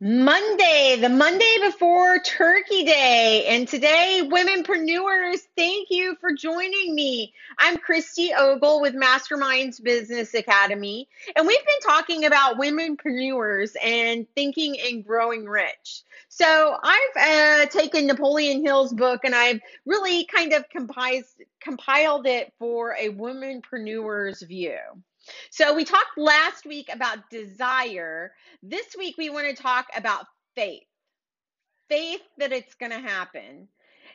Monday, the Monday before Turkey Day. And today, womenpreneurs, thank you for joining me. I'm Christy Ogle with Masterminds Business Academy. And we've been talking about womenpreneurs and thinking and growing rich. So I've uh, taken Napoleon Hill's book and I've really kind of compiled, compiled it for a womanpreneur's view. So we talked last week about desire. This week we want to talk about faith. Faith that it's going to happen.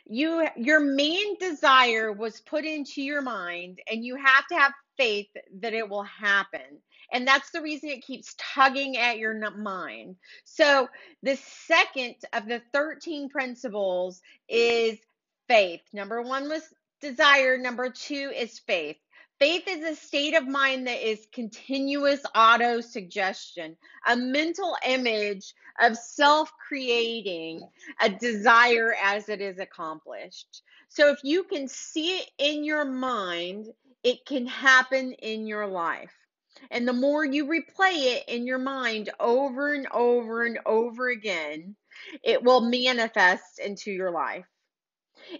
You your main desire was put into your mind and you have to have faith that it will happen. And that's the reason it keeps tugging at your mind. So, the second of the 13 principles is faith. Number 1 was desire, number 2 is faith. Faith is a state of mind that is continuous auto suggestion, a mental image of self creating a desire as it is accomplished. So if you can see it in your mind, it can happen in your life. And the more you replay it in your mind over and over and over again, it will manifest into your life.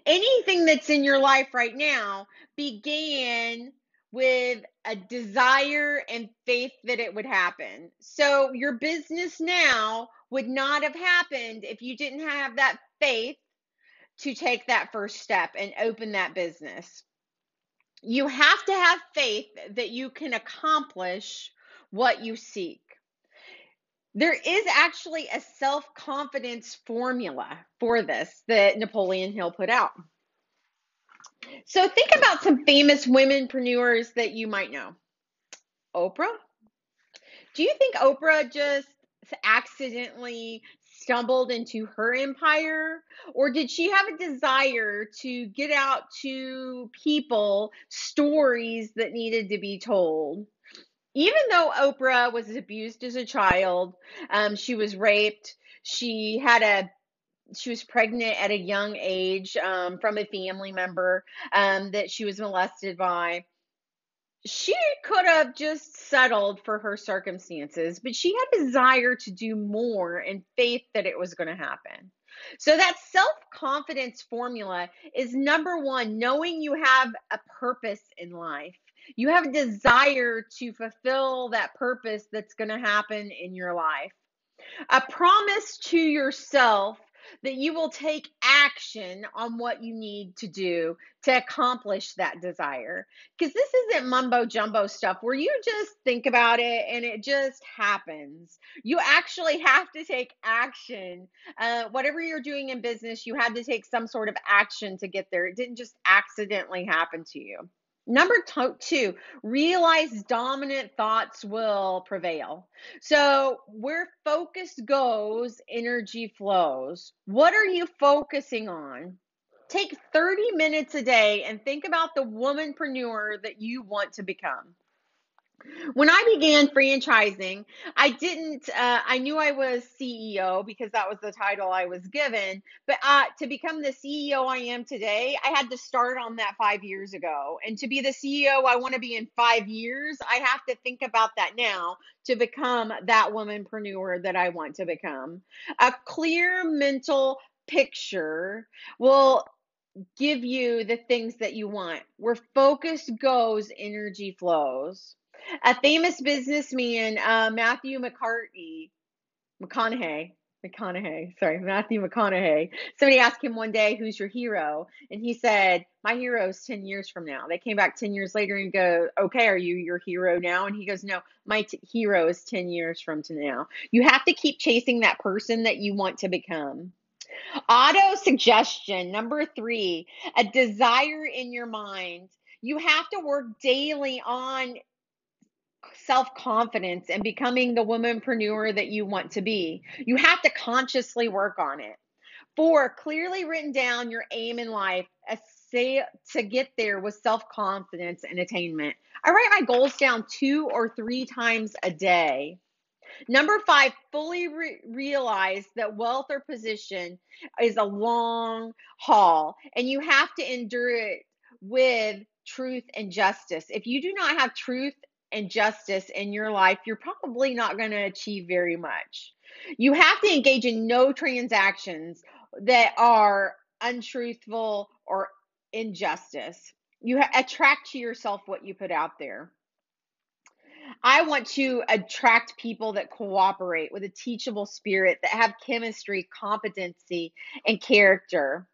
Anything that's in your life right now began with a desire and faith that it would happen. So your business now would not have happened if you didn't have that faith to take that first step and open that business. You have to have faith that you can accomplish what you seek. There is actually a self confidence formula for this that Napoleon Hill put out. So think about some famous womenpreneurs that you might know. Oprah. Do you think Oprah just accidentally stumbled into her empire? Or did she have a desire to get out to people stories that needed to be told? Even though Oprah was abused as a child, um, she was raped, she had a she was pregnant at a young age um, from a family member um, that she was molested by. She could have just settled for her circumstances, but she had a desire to do more and faith that it was going to happen. So that self-confidence formula is number 1, knowing you have a purpose in life. You have a desire to fulfill that purpose that's going to happen in your life. A promise to yourself that you will take action on what you need to do to accomplish that desire. Because this isn't mumbo jumbo stuff where you just think about it and it just happens. You actually have to take action. Uh, whatever you're doing in business, you had to take some sort of action to get there. It didn't just accidentally happen to you. Number two, realize dominant thoughts will prevail. So, where focus goes, energy flows. What are you focusing on? Take 30 minutes a day and think about the womanpreneur that you want to become. When I began franchising, I didn't, uh, I knew I was CEO because that was the title I was given. But uh, to become the CEO I am today, I had to start on that five years ago. And to be the CEO I want to be in five years, I have to think about that now to become that womanpreneur that I want to become. A clear mental picture will give you the things that you want. Where focus goes, energy flows. A famous businessman, uh, Matthew McCartney, McConaughey, McConaughey, sorry, Matthew McConaughey. Somebody asked him one day, "Who's your hero?" And he said, "My hero is ten years from now." They came back ten years later and go, "Okay, are you your hero now?" And he goes, "No, my t- hero is ten years from to now." You have to keep chasing that person that you want to become. Auto suggestion number three: a desire in your mind. You have to work daily on self confidence and becoming the womanpreneur that you want to be. You have to consciously work on it. Four, clearly written down your aim in life to get there with self confidence and attainment. I write my goals down two or three times a day. Number five, fully re- realize that wealth or position is a long haul and you have to endure it with truth and justice. If you do not have truth and justice in your life, you're probably not going to achieve very much. You have to engage in no transactions that are untruthful or injustice. You attract to yourself what you put out there. I want to attract people that cooperate with a teachable spirit, that have chemistry, competency, and character.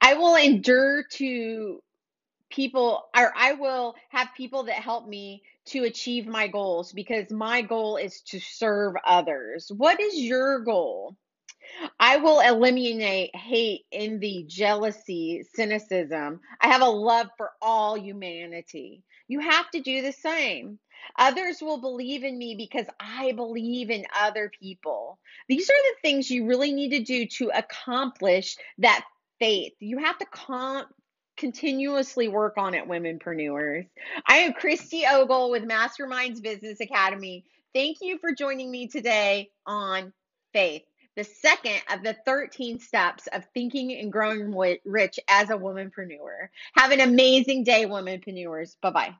I will endure to people, or I will have people that help me to achieve my goals because my goal is to serve others. What is your goal? I will eliminate hate, envy, jealousy, cynicism. I have a love for all humanity. You have to do the same. Others will believe in me because I believe in other people. These are the things you really need to do to accomplish that faith. You have to com- continuously work on it, womenpreneurs. I am Christy Ogle with Masterminds Business Academy. Thank you for joining me today on faith the second of the 13 steps of thinking and growing rich as a womanpreneur. Have an amazing day, womanpreneurs. Bye bye.